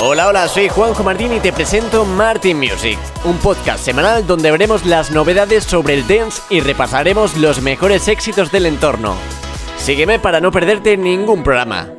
Hola, hola, soy Juanjo Martín y te presento Martin Music, un podcast semanal donde veremos las novedades sobre el dance y repasaremos los mejores éxitos del entorno. Sígueme para no perderte ningún programa.